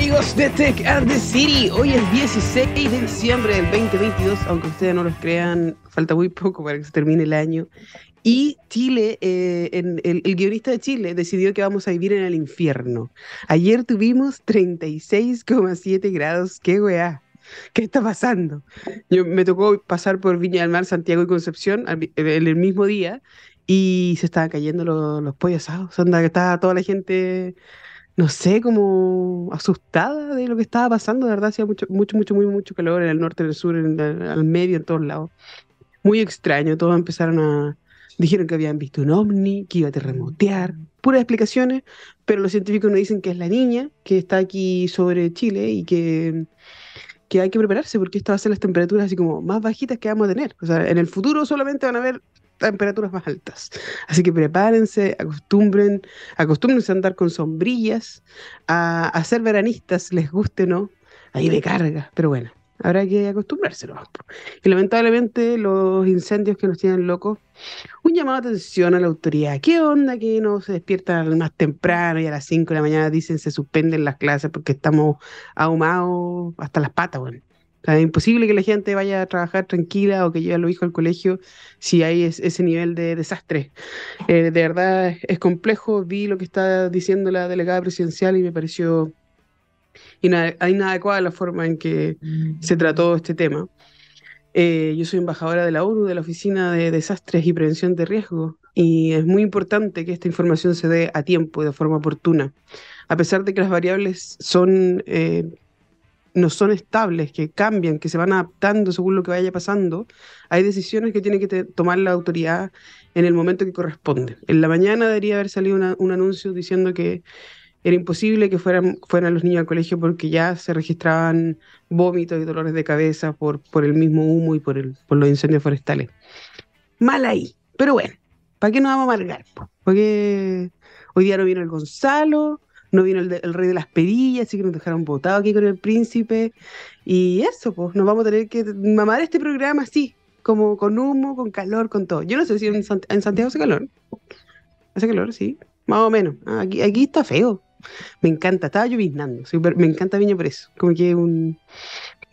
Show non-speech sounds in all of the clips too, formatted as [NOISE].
amigos de Tech and the City. Hoy es 16 de diciembre del 2022, aunque ustedes no los crean, falta muy poco para que se termine el año. Y Chile, eh, en, el, el, guionista de Chile decidió que vamos a vivir en el infierno. Ayer tuvimos 36,7 grados. ¡Qué weá! ¿Qué está pasando? Yo, me tocó pasar por Viña del Mar, Santiago y Concepción en el mismo día y se estaban cayendo los, los pollos asados. Onda, que estaba toda la gente no sé, como asustada de lo que estaba pasando. De verdad, hacía mucho, mucho, mucho, muy, mucho calor en el norte, en el sur, en al medio, en todos lados. Muy extraño. Todos empezaron a. Dijeron que habían visto un ovni, que iba a terremotear. Puras explicaciones, pero los científicos nos dicen que es la niña que está aquí sobre Chile y que, que hay que prepararse porque estas van a ser las temperaturas así como más bajitas que vamos a tener. O sea, en el futuro solamente van a haber temperaturas más altas. Así que prepárense, acostumbren, acostúmbrense a andar con sombrillas, a, a ser veranistas, les guste o no. Ahí me carga, pero bueno, habrá que acostumbrarse. Y lamentablemente los incendios que nos tienen locos, un llamado de atención a la autoridad. ¿Qué onda que no se despiertan más temprano y a las 5 de la mañana dicen se suspenden las clases porque estamos ahumados hasta las patas, bueno? es imposible que la gente vaya a trabajar tranquila o que lleve a los hijos al colegio si hay ese nivel de desastre. Eh, de verdad es, complejo. Vi lo que está diciendo la delegada presidencial y me pareció inadecuada la forma en que se trató este tema. Eh, yo soy embajadora de la ONU, de la Oficina de Desastres y Prevención de Riesgo, y es muy importante que esta información se dé a tiempo y de forma oportuna. A pesar de que las variables son eh, no son estables, que cambian, que se van adaptando según lo que vaya pasando, hay decisiones que tiene que tomar la autoridad en el momento que corresponde. En la mañana debería haber salido un anuncio diciendo que era imposible que fueran, fueran los niños al colegio porque ya se registraban vómitos y dolores de cabeza por, por el mismo humo y por, el, por los incendios forestales. Mal ahí, pero bueno, ¿para qué nos vamos a amargar? Porque hoy día no vino el Gonzalo, no vino el, rey de las perillas, así que nos dejaron votados aquí con el príncipe. Y eso, pues, nos vamos a tener que mamar este programa así, como con humo, con calor, con todo. Yo no sé si en, Santiago hace calor. Hace calor, sí, más o menos. Aquí, aquí está feo. Me encanta, estaba lloviznando. Me encanta Viña por eso. Como que un,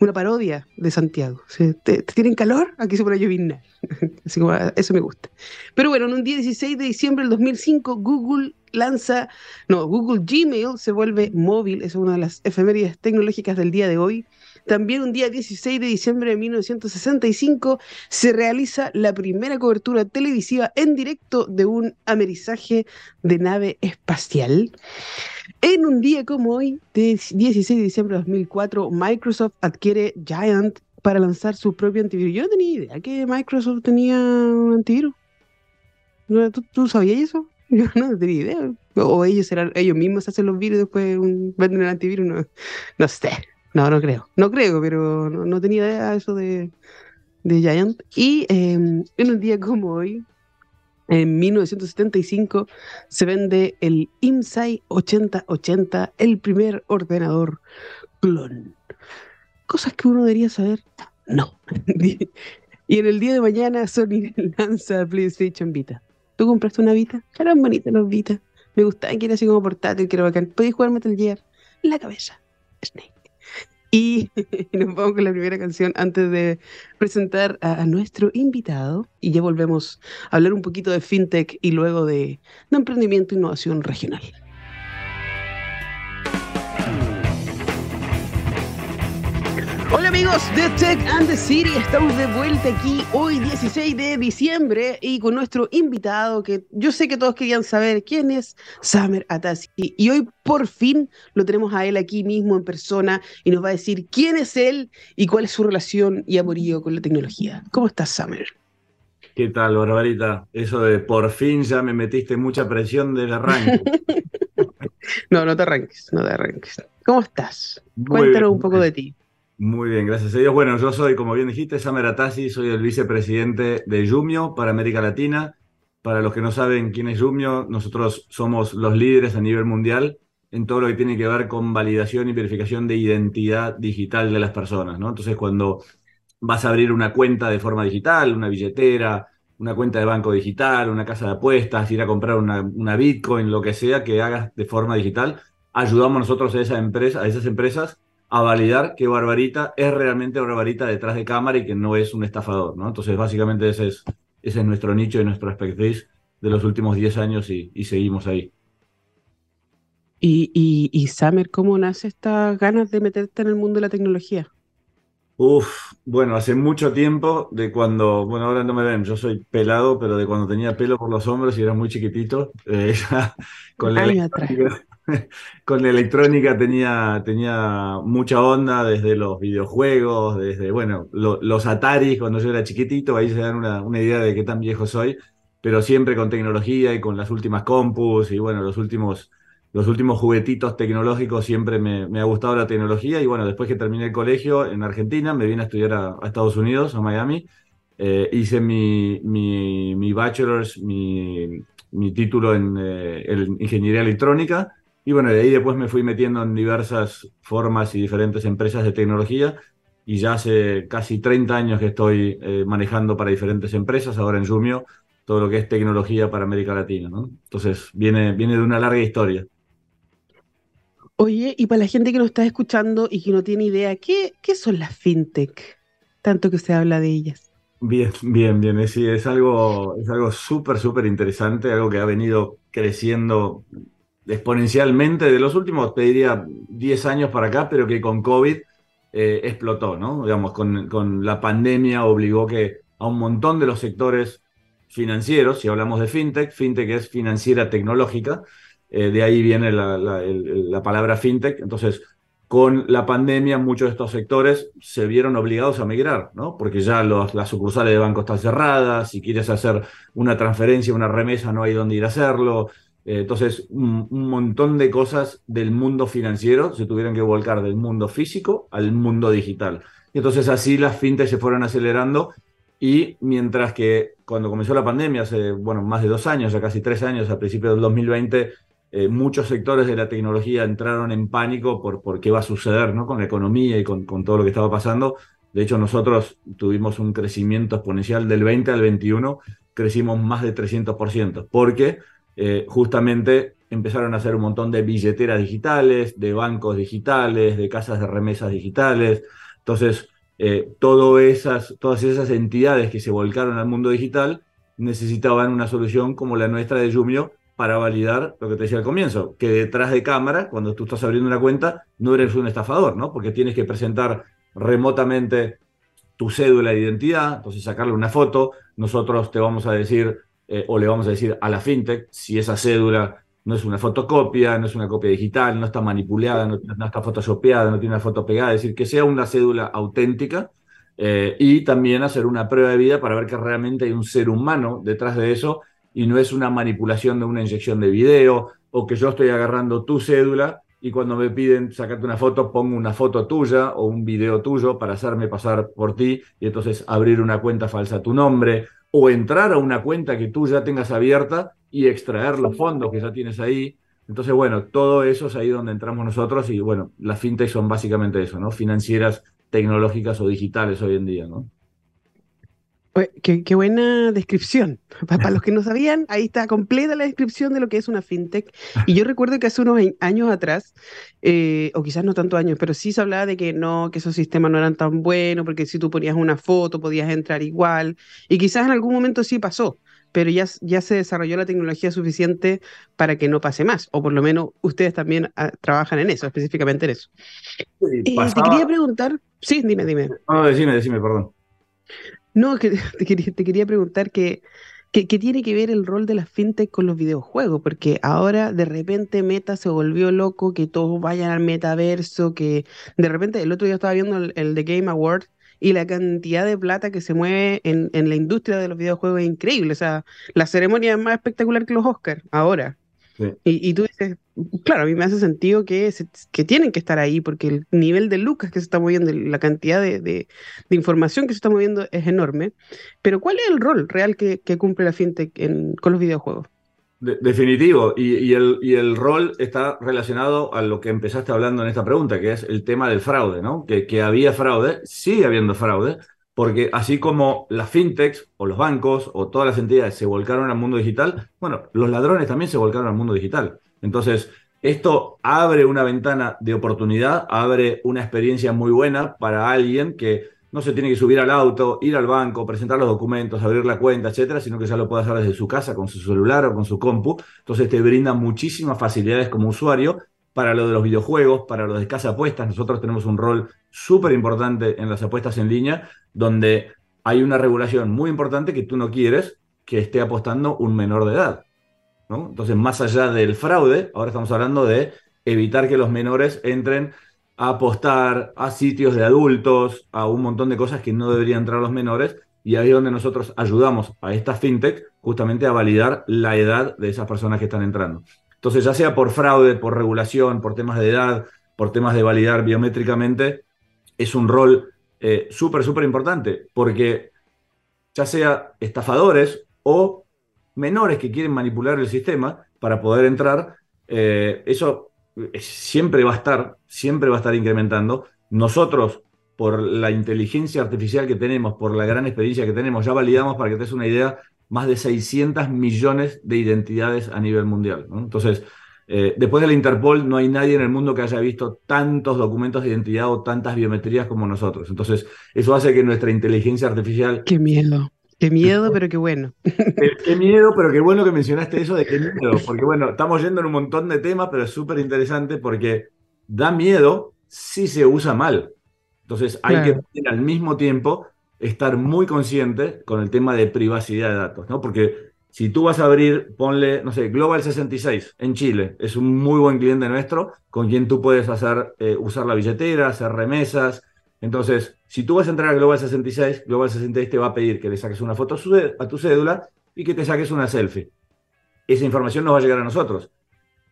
una parodia de Santiago. ¿Te, tienen calor? Aquí se pone lloviznar. [LAUGHS] Así como, eso me gusta. Pero bueno, en un día 16 de diciembre del 2005, Google lanza, no, Google Gmail se vuelve móvil, es una de las efemérides tecnológicas del día de hoy. También un día 16 de diciembre de 1965 se realiza la primera cobertura televisiva en directo de un amerizaje de nave espacial. En un día como hoy, de 16 de diciembre de 2004, Microsoft adquiere Giant para lanzar su propio antivirus. Yo no tenía idea que Microsoft tenía un antivirus. ¿Tú, sabías eso? [LAUGHS] Yo no tenía idea. O ellos eran, ellos mismos hacen los virus y después venden el antivirus. No sé. No, no creo. No creo, pero no, tenía idea eso de, de Giant. Y em, en un día como hoy, en 1975, se vende el IMSAI 8080, el primer ordenador clon. Cosas que uno debería saber. No. [LAUGHS] y en el día de mañana, Sony [LAUGHS] lanza PlayStation Vita. ¿Tú compraste una Vita? Eran bonitas las Vita. Me gustaban que era así como portátil, que era bacán. Podías jugar Metal Gear. La cabeza. Snake. Y, [LAUGHS] nos vamos con la primera canción antes de presentar a, nuestro invitado. Y ya volvemos a hablar un poquito de fintech y luego de, de emprendimiento e innovación regional. Hola amigos de Tech and the City, estamos de vuelta aquí hoy 16 de diciembre y con nuestro invitado que yo sé que todos querían saber quién es Samer Atasi y hoy por fin lo tenemos a él aquí mismo en persona y nos va a decir quién es él y cuál es su relación y amorío con la tecnología. ¿Cómo estás Samer? ¿Qué tal, Barbarita? Eso de por fin ya me metiste mucha presión del arranque. [LAUGHS] no, no te arranques, no te arranques. ¿Cómo estás? Cuéntanos un poco de ti. Muy bien, gracias a Dios. Bueno, yo soy, como bien dijiste, Samer Atasi, soy el vicepresidente de Yumio para América Latina. Para los que no saben quién es Yumio, nosotros somos los líderes a nivel mundial en todo lo que tiene que ver con validación y verificación de identidad digital de las personas, ¿no? Entonces, cuando vas a abrir una cuenta de forma digital, una billetera, una cuenta de banco digital, una casa de apuestas, ir a comprar una, una Bitcoin, lo que sea que hagas de forma digital, ayudamos nosotros a, esa empresa, a esas empresas a validar que Barbarita es realmente Barbarita detrás de cámara y que no es un estafador, ¿no? Entonces, básicamente ese es, ese es nuestro nicho y nuestro expertise de los últimos 10 años y, y seguimos ahí. Y, y, y Samer, ¿cómo nace estas ganas de meterte en el mundo de la tecnología? Uf, bueno, hace mucho tiempo de cuando, bueno, ahora no me ven, yo soy pelado, pero de cuando tenía pelo por los hombros y era muy chiquitito, eh, [LAUGHS] con, la electrónica, [LAUGHS] con la electrónica tenía, tenía mucha onda desde los videojuegos, desde, bueno, los Atari cuando yo era chiquitito, ahí se dan una, una idea de qué tan viejo soy, pero siempre con tecnología y con las últimas compus y bueno, los últimos los últimos juguetitos tecnológicos siempre me, ha gustado la tecnología y bueno, después que terminé el colegio en Argentina, me vine a estudiar a, Estados Unidos, a Miami, eh, hice mi, mi, mi bachelor's, mi, mi título en, eh, ingeniería electrónica y bueno, de ahí después me fui metiendo en diversas formas y diferentes empresas de tecnología y ya hace casi 30 años que estoy eh, manejando para diferentes empresas, ahora en Jumio, todo lo que es tecnología para América Latina, ¿no? Entonces viene, viene de una larga historia. Oye, y para la gente que nos está escuchando y que no tiene idea, ¿qué, qué son las fintech? Tanto que se habla de ellas. Bien, bien, bien. Es, es algo es algo súper, súper interesante, algo que ha venido creciendo exponencialmente de los últimos, te diría, 10 años para acá, pero que con COVID eh, explotó, ¿no? Digamos, con, con la pandemia obligó que a un montón de los sectores financieros, si hablamos de fintech, fintech es financiera tecnológica, eh, de ahí viene la, palabra fintech. Entonces, con la pandemia, muchos de estos sectores se vieron obligados a migrar, ¿no? Porque ya las sucursales de banco están cerradas, si quieres hacer una transferencia, una remesa, no hay dónde ir a hacerlo. Eh, entonces, un, montón de cosas del mundo financiero se tuvieron que volcar del mundo físico al mundo digital. Y entonces así las fintech se fueron acelerando y mientras que cuando comenzó la pandemia, hace bueno, más de dos años, ya casi tres años, a principios del 2020, eh, muchos sectores de la tecnología entraron en pánico por, por qué va a suceder ¿no? con la economía y con, con, todo lo que estaba pasando. De hecho, nosotros tuvimos un crecimiento exponencial del 20 al 21, crecimos más de 300%, porque eh, justamente empezaron a hacer un montón de billeteras digitales, de bancos digitales, de casas de remesas digitales. Entonces, eh, esas, todas esas entidades que se volcaron al mundo digital necesitaban una solución como la nuestra de Jumio, para validar lo que te decía al comienzo, que detrás de cámara, cuando tú estás abriendo una cuenta, no eres un estafador, ¿no? Porque tienes que presentar remotamente tu cédula de identidad, entonces sacarle una foto, nosotros te vamos a decir, eh, o le vamos a decir a la fintech, si esa cédula no es una fotocopia, no es una copia digital, no está manipulada, no, está photoshopeada, no tiene una foto pegada, es decir, que sea una cédula auténtica eh, y también hacer una prueba de vida para ver que realmente hay un ser humano detrás de eso y no es una manipulación de una inyección de video o que yo estoy agarrando tu cédula y cuando me piden sacarte una foto pongo una foto tuya o un video tuyo para hacerme pasar por ti y entonces abrir una cuenta falsa a tu nombre o entrar a una cuenta que tú ya tengas abierta y extraer los fondos que ya tienes ahí. Entonces, bueno, todo eso es ahí donde entramos nosotros y bueno, las fintech son básicamente eso, ¿no? Financieras, tecnológicas o digitales hoy en día, ¿no? Qué, buena descripción. [LAUGHS] Para, los que no sabían, ahí está completa la descripción de lo que es una fintech. Y yo recuerdo que hace unos años atrás, eh, o quizás no tantos años, pero sí se hablaba de que no, que esos sistemas no eran tan buenos, porque si tú ponías una foto podías entrar igual. Y quizás en algún momento sí pasó, pero ya, ya se desarrolló la tecnología suficiente para que no pase más. O por lo menos ustedes también ah, trabajan en eso, específicamente en eso. Eh, te quería preguntar. Sí, dime, dime. No, decime, decime, perdón. No, [LAUGHS] te quería, preguntar que, ¿qué tiene que ver el rol de las fintech con los videojuegos? Porque ahora de repente Meta se volvió loco, que todos vayan al metaverso, que de repente el otro día estaba viendo el, el The Game Award y la cantidad de plata que se mueve en, en la industria de los videojuegos es increíble. O sea, la ceremonia es más espectacular que los Oscars ahora. Y, tú dices, claro, a mí me hace sentido que, que tienen que estar ahí porque el nivel de lucas que se está moviendo, la cantidad de, de, información que se está moviendo es enorme. Pero ¿cuál es el rol real que, que cumple la fintech en, con los videojuegos? definitivo, y, y, el, y el rol está relacionado a lo que empezaste hablando en esta pregunta, que es el tema del fraude, ¿no? Que, que había fraude, sigue habiendo fraude, porque así como las fintechs o los bancos o todas las entidades se volcaron al mundo digital, bueno, los ladrones también se volcaron al mundo digital. Entonces, esto abre una ventana de oportunidad, abre una experiencia muy buena para alguien que no se tiene que subir al auto, ir al banco, presentar los documentos, abrir la cuenta, etcétera, sino que ya lo puede hacer desde su casa, con su celular o con su compu. Entonces te brinda muchísimas facilidades como usuario para lo de los videojuegos, para lo de casa apuestas. Nosotros tenemos un rol súper importante en las apuestas en línea, donde hay una regulación muy importante que tú no quieres que esté apostando un menor de edad. Entonces, más allá del fraude, ahora estamos hablando de evitar que los menores entren a apostar a sitios de adultos, a un montón de cosas que no deberían entrar los menores, y ahí es donde nosotros ayudamos a estas fintech justamente a validar la edad de esas personas que están entrando. Entonces, ya sea por fraude, por regulación, por temas de edad, por temas de validar biométricamente, es un rol eh, súper, súper importante, porque ya sea estafadores o menores que quieren manipular el sistema para poder entrar, eh, eso siempre va a estar, siempre va a estar incrementando. Nosotros, por la inteligencia artificial que tenemos, por la gran experiencia que tenemos, ya validamos, para que te des una idea, más de 600 millones de identidades a nivel mundial. Entonces, eh, después de la Interpol, no hay nadie en el mundo que haya visto tantos documentos de identidad o tantas biometrías como nosotros. Entonces, eso hace que nuestra inteligencia artificial... ¡Qué miedo! Qué miedo, [LAUGHS] pero qué bueno. Qué, miedo, pero qué bueno que mencionaste eso de qué miedo, porque bueno, estamos yendo en un montón de temas, pero es súper interesante porque da miedo si se usa mal. Entonces hay que al mismo tiempo estar muy consciente con el tema de privacidad de datos, ¿no? Porque si tú vas a abrir, ponle, no sé, Global 66 en Chile, es un muy buen cliente nuestro con quien tú puedes hacer, eh, usar la billetera, hacer remesas, entonces, si tú vas a entrar a Global 66, Global 66 te va a pedir que le saques una foto a tu cédula y que te saques una selfie. Esa información no va a llegar a nosotros.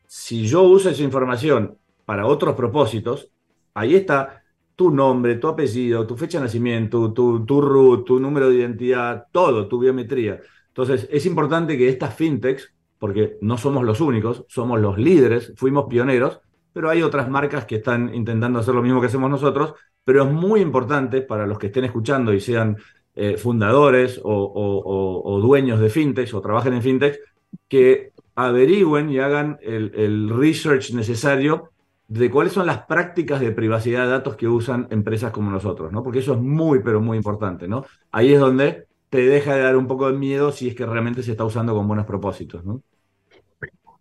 Si yo uso esa información para otros propósitos, ahí está tu nombre, tu apellido, tu fecha de nacimiento, tu, tu root, tu número de identidad, todo, tu biometría. Entonces, es importante que estas fintechs, porque no somos los únicos, somos los líderes, fuimos pioneros, pero hay otras marcas que están intentando hacer lo mismo que hacemos nosotros pero es muy importante para los que estén escuchando y sean eh, fundadores o, dueños de fintech o trabajen en fintech, que averigüen y hagan el, research necesario de cuáles son las prácticas de privacidad de datos que usan empresas como nosotros, ¿no? Porque eso es muy, pero muy importante, ¿no? Ahí es donde te deja de dar un poco de miedo si es que realmente se está usando con buenos propósitos, ¿no?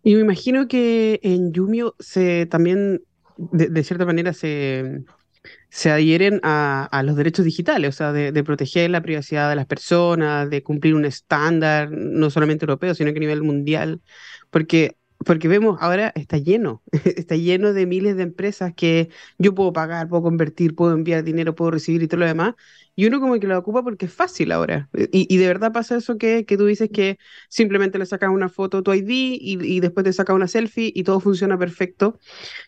Y me imagino que en Yumio se también, de cierta manera, se, se adhieren a, los derechos digitales, o sea, de, proteger la privacidad de las personas, de cumplir un estándar, no solamente europeo, sino que a nivel mundial, porque, porque vemos ahora está lleno, [LAUGHS] está lleno de miles de empresas que yo puedo pagar, puedo convertir, puedo enviar dinero, puedo recibir y todo lo demás, y uno como que lo ocupa porque es fácil ahora. Y, de verdad pasa eso que, que, tú dices que simplemente le sacas una foto a tu ID y, y después te sacas una selfie y todo funciona perfecto.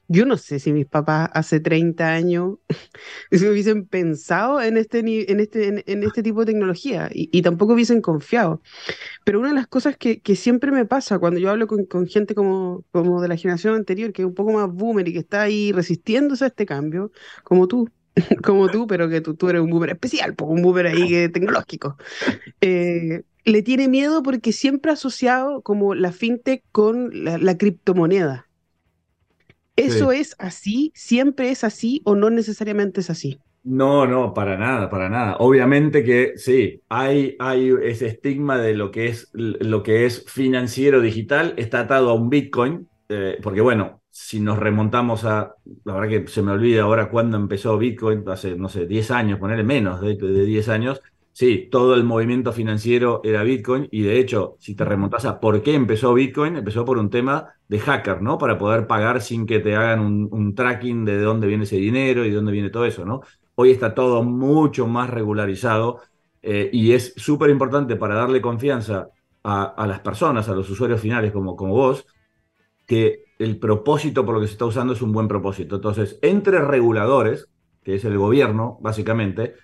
Yo no sé si mis papás hace 30 años [LAUGHS] se hubiesen pensado en este, en este, en, este tipo de tecnología y, tampoco hubiesen confiado. Pero una de las cosas que, que siempre me pasa cuando yo hablo con, con, gente como, como de la generación anterior, que es un poco más boomer y que está ahí resistiéndose a este cambio, como tú, [LAUGHS] como tú, pero que tú, tú eres un boomer especial, un boomer ahí tecnológico. Eh, le tiene miedo porque siempre ha asociado como la fintech con la, criptomoneda. ¿Eso es así? ¿Siempre es así o no necesariamente es así? No, no, para nada, para nada. Obviamente que sí, hay, hay ese estigma de lo que es, lo que es financiero digital, está atado a un Bitcoin, eh, porque bueno, si nos remontamos a, la verdad que se me olvida ahora cuándo empezó Bitcoin, hace, no sé, 10 años, ponerle menos de, de 10 años, sí, todo el movimiento financiero era Bitcoin y de hecho, si te remontas a por qué empezó Bitcoin, empezó por un tema de hacker, ¿no? Para poder pagar sin que te hagan un, tracking de dónde viene ese dinero y de dónde viene todo eso, ¿no? Hoy está todo mucho más regularizado eh, y es súper importante para darle confianza a, las personas, a los usuarios finales como, como vos, que el propósito por lo que se está usando es un buen propósito. Entonces, entre reguladores, que es el gobierno, básicamente,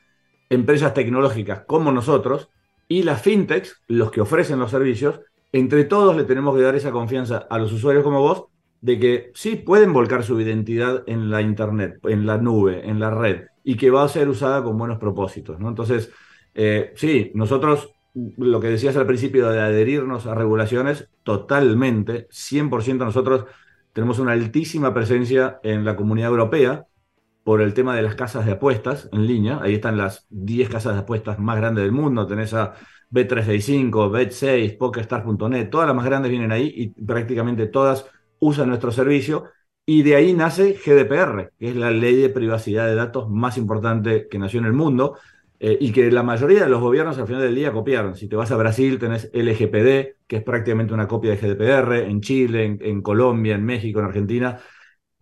empresas tecnológicas como nosotros y las fintechs, los que ofrecen los servicios, entre todos le tenemos que dar esa confianza a los usuarios como vos de que sí pueden volcar su identidad en la internet, en la nube, en la red, y que va a ser usada con buenos propósitos. ¿no? Entonces, eh, sí, nosotros lo que decías al principio de adherirnos a regulaciones, totalmente, 100% nosotros tenemos una altísima presencia en la comunidad europea por el tema de las casas de apuestas en línea. Ahí están las 10 casas de apuestas más grandes del mundo. Tenés a Bet365, Bet6, PokerStars.net, todas las más grandes vienen ahí y prácticamente todas usan nuestro servicio. Y de ahí nace GDPR, que es la ley de privacidad de datos más importante que nació en el mundo eh, y que la mayoría de los gobiernos al final del día copiaron. Si te vas a Brasil, tenés LGPD, que es prácticamente una copia de GDPR, en Chile, en Colombia, en México, en Argentina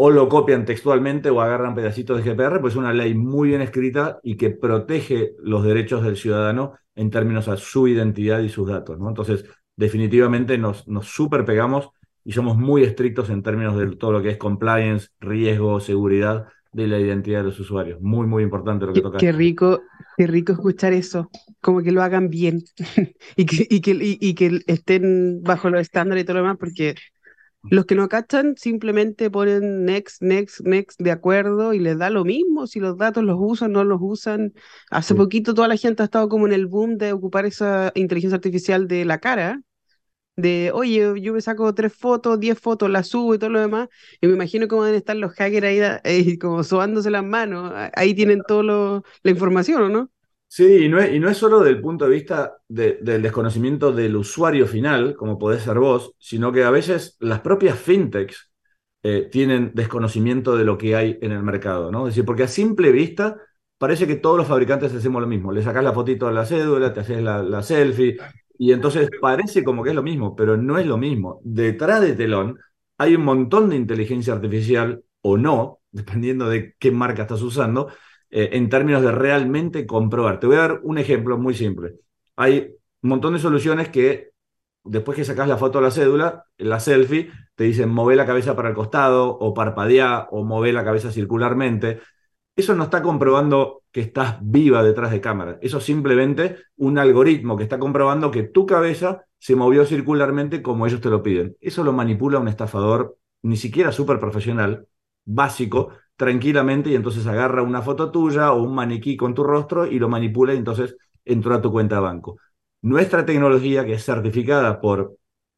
o lo copian textualmente o agarran pedacitos de GPR, pues es una ley muy bien escrita y que protege los derechos del ciudadano en términos a su identidad y sus datos. ¿no? Entonces, definitivamente nos, nos super pegamos y somos muy estrictos en términos de todo lo que es compliance, riesgo, seguridad de la identidad de los usuarios. Muy, muy importante lo que toca. Qué rico, qué rico escuchar eso, como que lo hagan bien [LAUGHS] y, que, y, que, y que estén bajo los estándares y todo lo demás, porque los que no cachan simplemente ponen next, next, next de acuerdo y les da lo mismo si los datos los usan, no los usan. Hace poquito toda la gente ha estado como en el boom de ocupar esa inteligencia artificial de la cara, de, oye, yo me saco tres fotos, diez fotos, las subo y todo lo demás, y me imagino cómo deben estar los hackers ahí, eh, como sobándose las manos, ahí tienen toda la información, ¿o no? Sí, y no, es, y no es solo del punto de vista del desconocimiento del usuario final, como podés ser vos, sino que a veces las propias fintechs eh, tienen desconocimiento de lo que hay en el mercado, ¿no? Es decir, porque a simple vista parece que todos los fabricantes hacemos lo mismo. Le sacás la fotito a la cédula, te haces la, la selfie, y entonces parece como que es lo mismo, pero no es lo mismo. Detrás de telón hay un montón de inteligencia artificial o no, [LAUGHS] dependiendo de qué marca estás usando, eh, en términos de realmente comprobar. Te voy a dar un ejemplo muy simple. Hay un montón de soluciones que después que sacas la foto de la cédula, la selfie, te dicen mover la cabeza para el costado o parpadear o mover la cabeza circularmente. Eso no está comprobando que estás viva detrás de cámara. Eso es simplemente un algoritmo que está comprobando que tu cabeza se movió circularmente como ellos te lo piden. Eso lo manipula un estafador ni siquiera súper profesional, básico, tranquilamente y entonces agarra una foto tuya o un maniquí con tu rostro y lo manipula y entonces entró a tu cuenta de banco. Nuestra tecnología, que es certificada por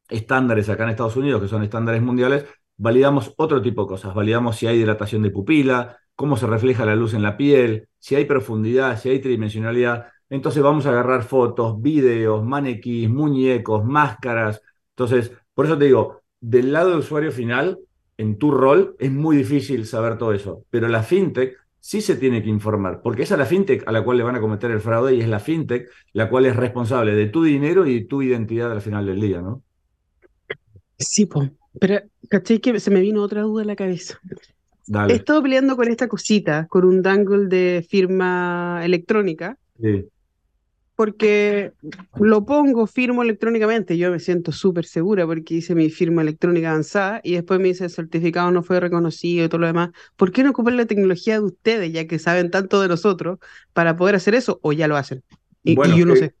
estándares acá en Estados Unidos, que son estándares mundiales, validamos otro tipo de cosas. Validamos si hay dilatación de pupila, cómo se refleja la luz en la piel, si hay profundidad, si hay tridimensionalidad. Entonces vamos a agarrar fotos, videos, maniquís, muñecos, máscaras. Entonces, por eso te digo, del lado del usuario final, en tu rol, es muy difícil saber todo eso. Pero la fintech sí se tiene que informar, porque es la fintech a la cual le van a cometer el fraude y es la fintech la cual es responsable de tu dinero y tu identidad al final del día, ¿no? Sí. Pero, ¿cachai? Que se me vino otra duda en la cabeza. He estado peleando con esta cosita, con un dangle de firma electrónica. Sí porque lo pongo, firmo electrónicamente, yo me siento súper segura porque hice mi firma electrónica avanzada y después me dice el certificado no fue reconocido y todo lo demás. ¿Por qué no ocupar la tecnología de ustedes, ya que saben tanto de nosotros, para poder hacer eso o ya lo hacen? Y, yo no sé.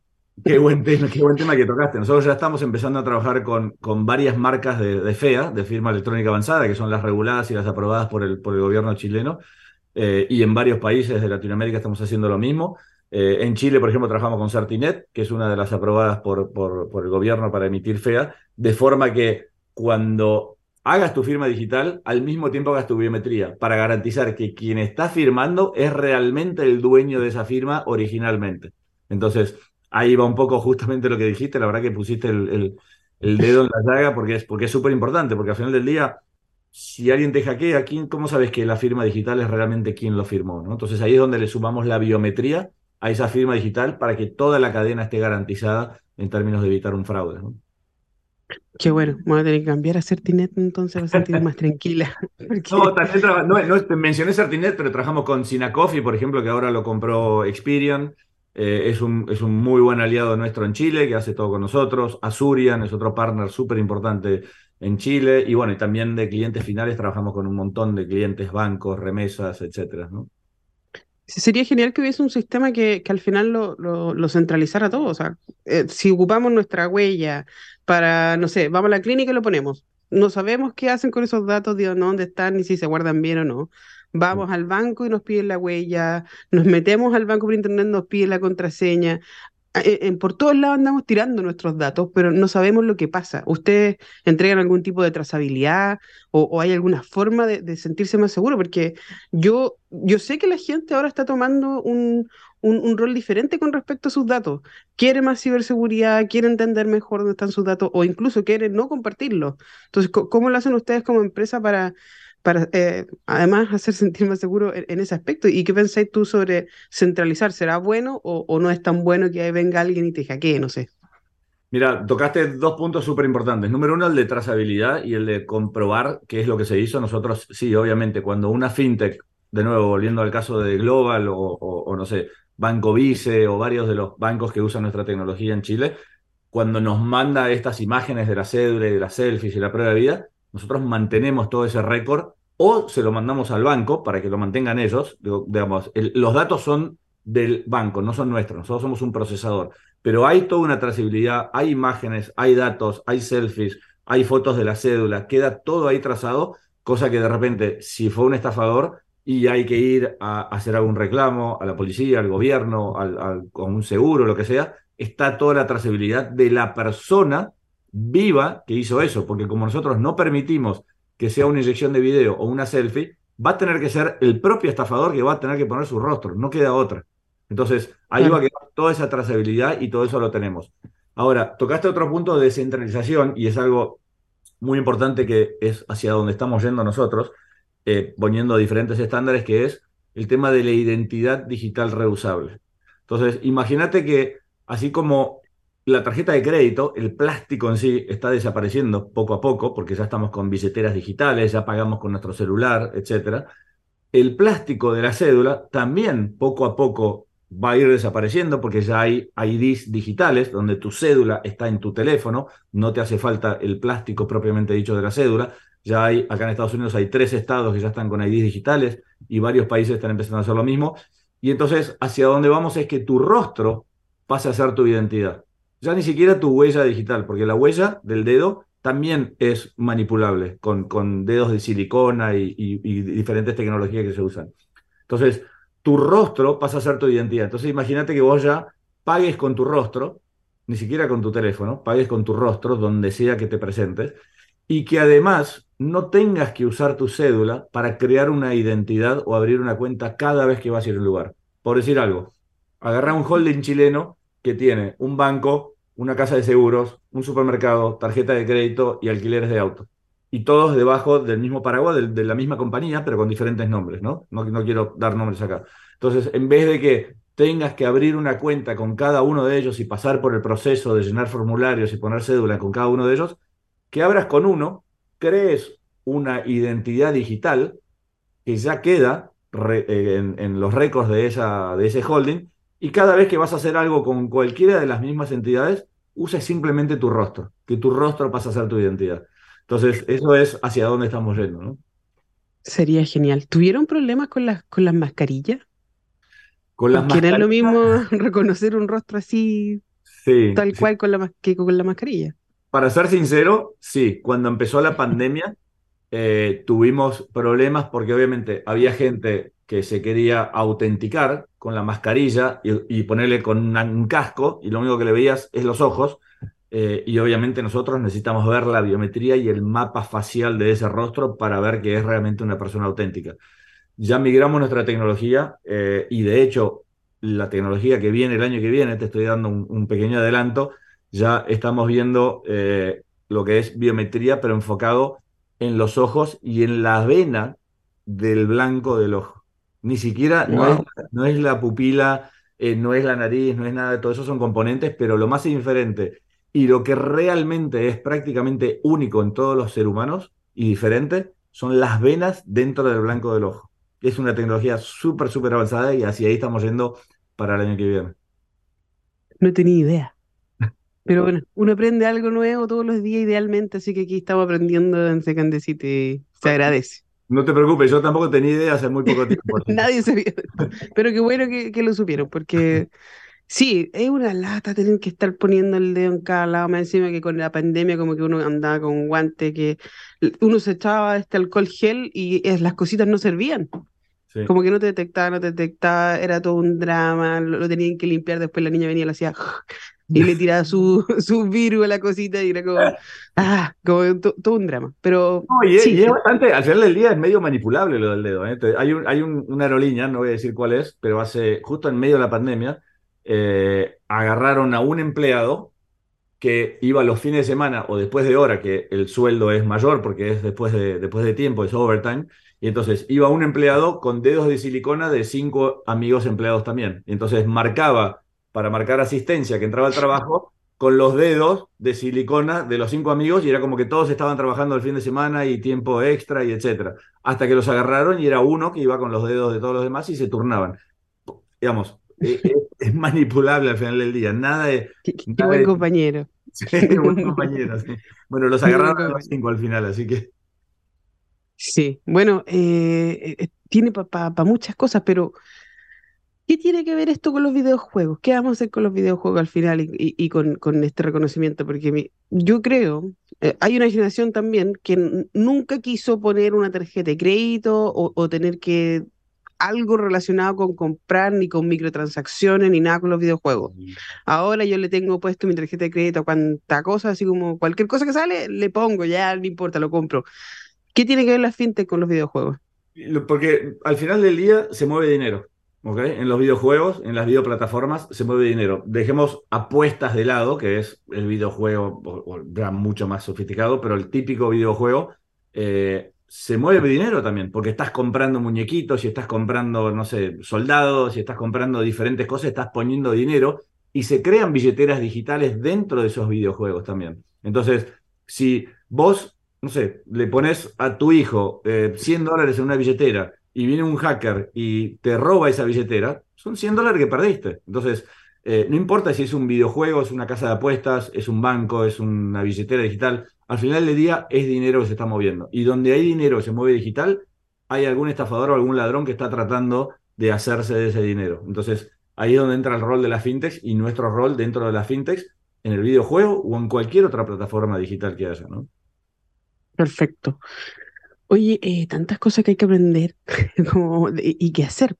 Qué buen, tema, qué buen tema que tocaste. Nosotros ya estamos empezando a trabajar con, con varias marcas de, FEA, de firma electrónica avanzada, que son las reguladas y las aprobadas por el, por el gobierno chileno. Eh, y en varios países de Latinoamérica estamos haciendo lo mismo. Eh, en Chile, por ejemplo, trabajamos con Certinet, que es una de las aprobadas por, por, el gobierno para emitir FEA, de forma que cuando hagas tu firma digital, al mismo tiempo hagas tu biometría, para garantizar que quien está firmando es realmente el dueño de esa firma originalmente. Entonces, ahí va un poco justamente lo que dijiste, la verdad que pusiste el, dedo en la llaga porque es porque es súper importante, porque al final del día, si alguien te hackea, ¿cómo sabes que la firma digital es realmente quien lo firmó? ¿no? Entonces ahí es donde le sumamos la biometría a esa firma digital para que toda la cadena esté garantizada en términos de evitar un fraude. ¿no? Qué bueno, voy a tener que cambiar a Certinet entonces para sentir más tranquila. [LAUGHS] No, también no, mencioné Certinet, pero trabajamos con Sinacofi, por ejemplo, que ahora lo compró Experian. Eh, es, un, es un muy buen aliado nuestro en Chile, que hace todo con nosotros. Azurian es otro partner súper importante en Chile. Y bueno, y también de clientes finales trabajamos con un montón de clientes, bancos, remesas, etcétera, ¿no? Sería genial que hubiese un sistema que, que al final lo, lo, centralizara todo. O sea, eh, si ocupamos nuestra huella para, no sé, vamos a la clínica y lo ponemos. No sabemos qué hacen con esos datos, de dónde están, ni si se guardan bien o no. Vamos al banco y nos piden la huella, nos metemos al banco por internet, nos piden la contraseña. por todos lados andamos tirando nuestros datos, pero no sabemos lo que pasa. ¿Ustedes entregan algún tipo de trazabilidad o, hay alguna forma de, sentirse más seguro? Porque yo, yo sé que la gente ahora está tomando un, un, rol diferente con respecto a sus datos. Quiere más ciberseguridad, quiere entender mejor dónde están sus datos o incluso quiere no compartirlos. Entonces, ¿cómo lo hacen ustedes como empresa para para eh, además hacer sentir más seguro en, ese aspecto. ¿Y qué pensáis tú sobre centralizar? ¿Será bueno o, no es tan bueno que venga alguien y te hackee? No sé. Mira, tocaste dos puntos súper importantes. Número uno, el de trazabilidad y el de comprobar qué es lo que se hizo. Nosotros, sí, obviamente, cuando una fintech, de nuevo, volviendo al caso de Global o, o no sé, Banco Vice o varios de los bancos que usan nuestra tecnología en Chile, cuando nos manda estas imágenes de la cédula y de las selfies y la prueba de vida, nosotros mantenemos todo ese récord o se lo mandamos al banco para que lo mantengan ellos. Digamos, los datos son del banco, no son nuestros, nosotros somos un procesador, pero hay toda una trazabilidad, hay imágenes, hay datos, hay selfies, hay fotos de la cédula, queda todo ahí trazado, cosa que de repente, si fue un estafador y hay que ir a hacer algún reclamo a la policía, al gobierno, al, con un seguro, lo que sea, está toda la trazabilidad de la persona viva que hizo eso, porque como nosotros no permitimos que sea una inyección de video o una selfie, va a tener que ser el propio estafador que va a tener que poner su rostro, no queda otra. Entonces, ahí va a quedar toda esa trazabilidad y todo eso lo tenemos. Ahora, tocaste otro punto de descentralización y es algo muy importante que es hacia donde estamos yendo nosotros, eh, poniendo diferentes estándares, que es el tema de la identidad digital reusable. Entonces, imagínate que así como la tarjeta de crédito, el plástico en sí, está desapareciendo poco a poco, porque ya estamos con billeteras digitales, ya pagamos con nuestro celular, etc. El plástico de la cédula también poco a poco va a ir desapareciendo porque ya hay IDs digitales donde tu cédula está en tu teléfono, no te hace falta el plástico propiamente dicho de la cédula. Ya hay, acá en Estados Unidos hay tres estados que ya están con IDs digitales y varios países están empezando a hacer lo mismo. Y entonces, hacia dónde vamos es que tu rostro pase a ser tu identidad ya ni siquiera tu huella digital, porque la huella del dedo también es manipulable con, con dedos de silicona y, diferentes tecnologías que se usan. Entonces, tu rostro pasa a ser tu identidad. Entonces, imagínate que vos ya pagues con tu rostro, ni siquiera con tu teléfono, pagues con tu rostro donde sea que te presentes, y que además no tengas que usar tu cédula para crear una identidad o abrir una cuenta cada vez que vas a ir a un lugar. Por decir algo, agarra un holding chileno que tiene un banco, una casa de seguros, un supermercado, tarjeta de crédito y alquileres de auto. Y todos debajo del mismo paraguas, de, la misma compañía, pero con diferentes nombres, ¿no? ¿no? Quiero dar nombres acá. Entonces, en vez de que tengas que abrir una cuenta con cada uno de ellos y pasar por el proceso de llenar formularios y poner cédula con cada uno de ellos, que abras con uno, crees una identidad digital que ya queda eh, en, en, los récords de, de ese holding y cada vez que vas a hacer algo con cualquiera de las mismas entidades, uses simplemente tu rostro, que tu rostro pasa a ser tu identidad. Entonces, eso es hacia dónde estamos yendo, ¿no? Sería genial. ¿Tuvieron problemas con las, con las mascarillas? Con las mascarillas. es lo mismo [LAUGHS] reconocer un rostro así, tal cual con la, que con la mascarilla. Para ser sincero, sí. Cuando empezó la pandemia, eh, tuvimos problemas porque obviamente había gente que se quería autenticar con la mascarilla y, ponerle con un casco y lo único que le veías es los ojos. Eh, y obviamente nosotros necesitamos ver la biometría y el mapa facial de ese rostro para ver que es realmente una persona auténtica. Ya migramos nuestra tecnología eh, y de hecho la tecnología que viene el año que viene, te estoy dando un, pequeño adelanto, ya estamos viendo eh, lo que es biometría pero enfocado en los ojos y en la vena del blanco del ojo. Ni siquiera, no, es, no, es, la pupila, eh, no es la nariz, no es nada de todo eso, son componentes, pero lo más indiferente y lo que realmente es prácticamente único en todos los seres humanos y diferente son las venas dentro del blanco del ojo. Es una tecnología súper, súper avanzada y hacia ahí estamos yendo para el año que viene. No tenía idea. Pero bueno, uno aprende algo nuevo todos los días idealmente, así que aquí estamos aprendiendo en Second City. Se agradece. No te preocupes, yo tampoco tenía idea hace muy poco tiempo. Nadie sabía. Pero qué bueno que, lo supieron, porque sí, es una lata tener que estar poniendo el dedo en cada lado, más encima que con la pandemia como que uno andaba con guante, que uno se echaba este alcohol gel y las cositas no servían. Como que no te detectaba, no te detectaba, era todo un drama, lo, tenían que limpiar, después la niña venía y le hacía y le tiraba su, [LAUGHS] su virus a la cosita y era como, ah, como todo un drama. Pero y, es, bastante, al final del día es medio manipulable lo del dedo. ¿eh? Hay, un, hay una aerolínea, no voy a decir cuál es, pero hace, justo en medio de la pandemia, eh, agarraron a un empleado que iba los fines de semana o después de hora, que el sueldo es mayor porque es después de, después de tiempo, es overtime, y entonces iba un empleado con dedos de silicona de cinco amigos empleados también. Y entonces marcaba, para marcar asistencia que entraba al trabajo, con los dedos de silicona de los cinco amigos y era como que todos estaban trabajando el fin de semana y tiempo extra y etcétera. Hasta que los agarraron y era uno que iba con los dedos de todos los demás y se turnaban. Digamos, e, e, es, manipulable al final del día. Nada de. Qué, buen compañero. Sí, buen compañero. Bueno, los agarraron a los cinco al final, así que. Sí, bueno, eh, eh, tiene para muchas cosas, pero ¿qué tiene que ver esto con los videojuegos? ¿Qué vamos a hacer con los videojuegos al final y, con, con, este reconocimiento? Porque yo creo, eh, hay una generación también que nunca quiso poner una tarjeta de crédito o, tener que algo relacionado con comprar, ni con microtransacciones, ni nada con los videojuegos. Ahora yo le tengo puesto mi tarjeta de crédito a cuanta cosa, así como cualquier cosa que sale, le pongo, ya no importa, lo compro. ¿Qué tiene que ver la fintech con los videojuegos? Porque al final del día se mueve dinero. ¿Okay? En los videojuegos, en las videoplataformas, se mueve dinero. Dejemos apuestas de lado, que es el videojuego mucho más sofisticado, pero el típico videojuego eh, se mueve dinero también, porque estás comprando muñequitos, y estás comprando, no sé, soldados, y estás comprando diferentes cosas, estás poniendo dinero y se crean billeteras digitales dentro de esos videojuegos también. Entonces, si vos no sé, le pones a tu hijo 100 eh, dólares en una billetera y viene un hacker y te roba esa billetera, son 100 dólares que perdiste. Entonces, eh, no importa si es un videojuego, es una casa de apuestas, es un banco, es una billetera digital, al final del día es dinero que se está moviendo. Y donde hay dinero que se mueve digital, hay algún estafador o algún ladrón que está tratando de hacerse de ese dinero. Entonces, ahí es donde entra el rol de las fintechs y nuestro rol dentro de las fintechs en el videojuego o en cualquier otra plataforma digital que haya, ¿no? Perfecto. Oye, eh, tantas cosas que hay que aprender [LAUGHS] como, y, qué hacer.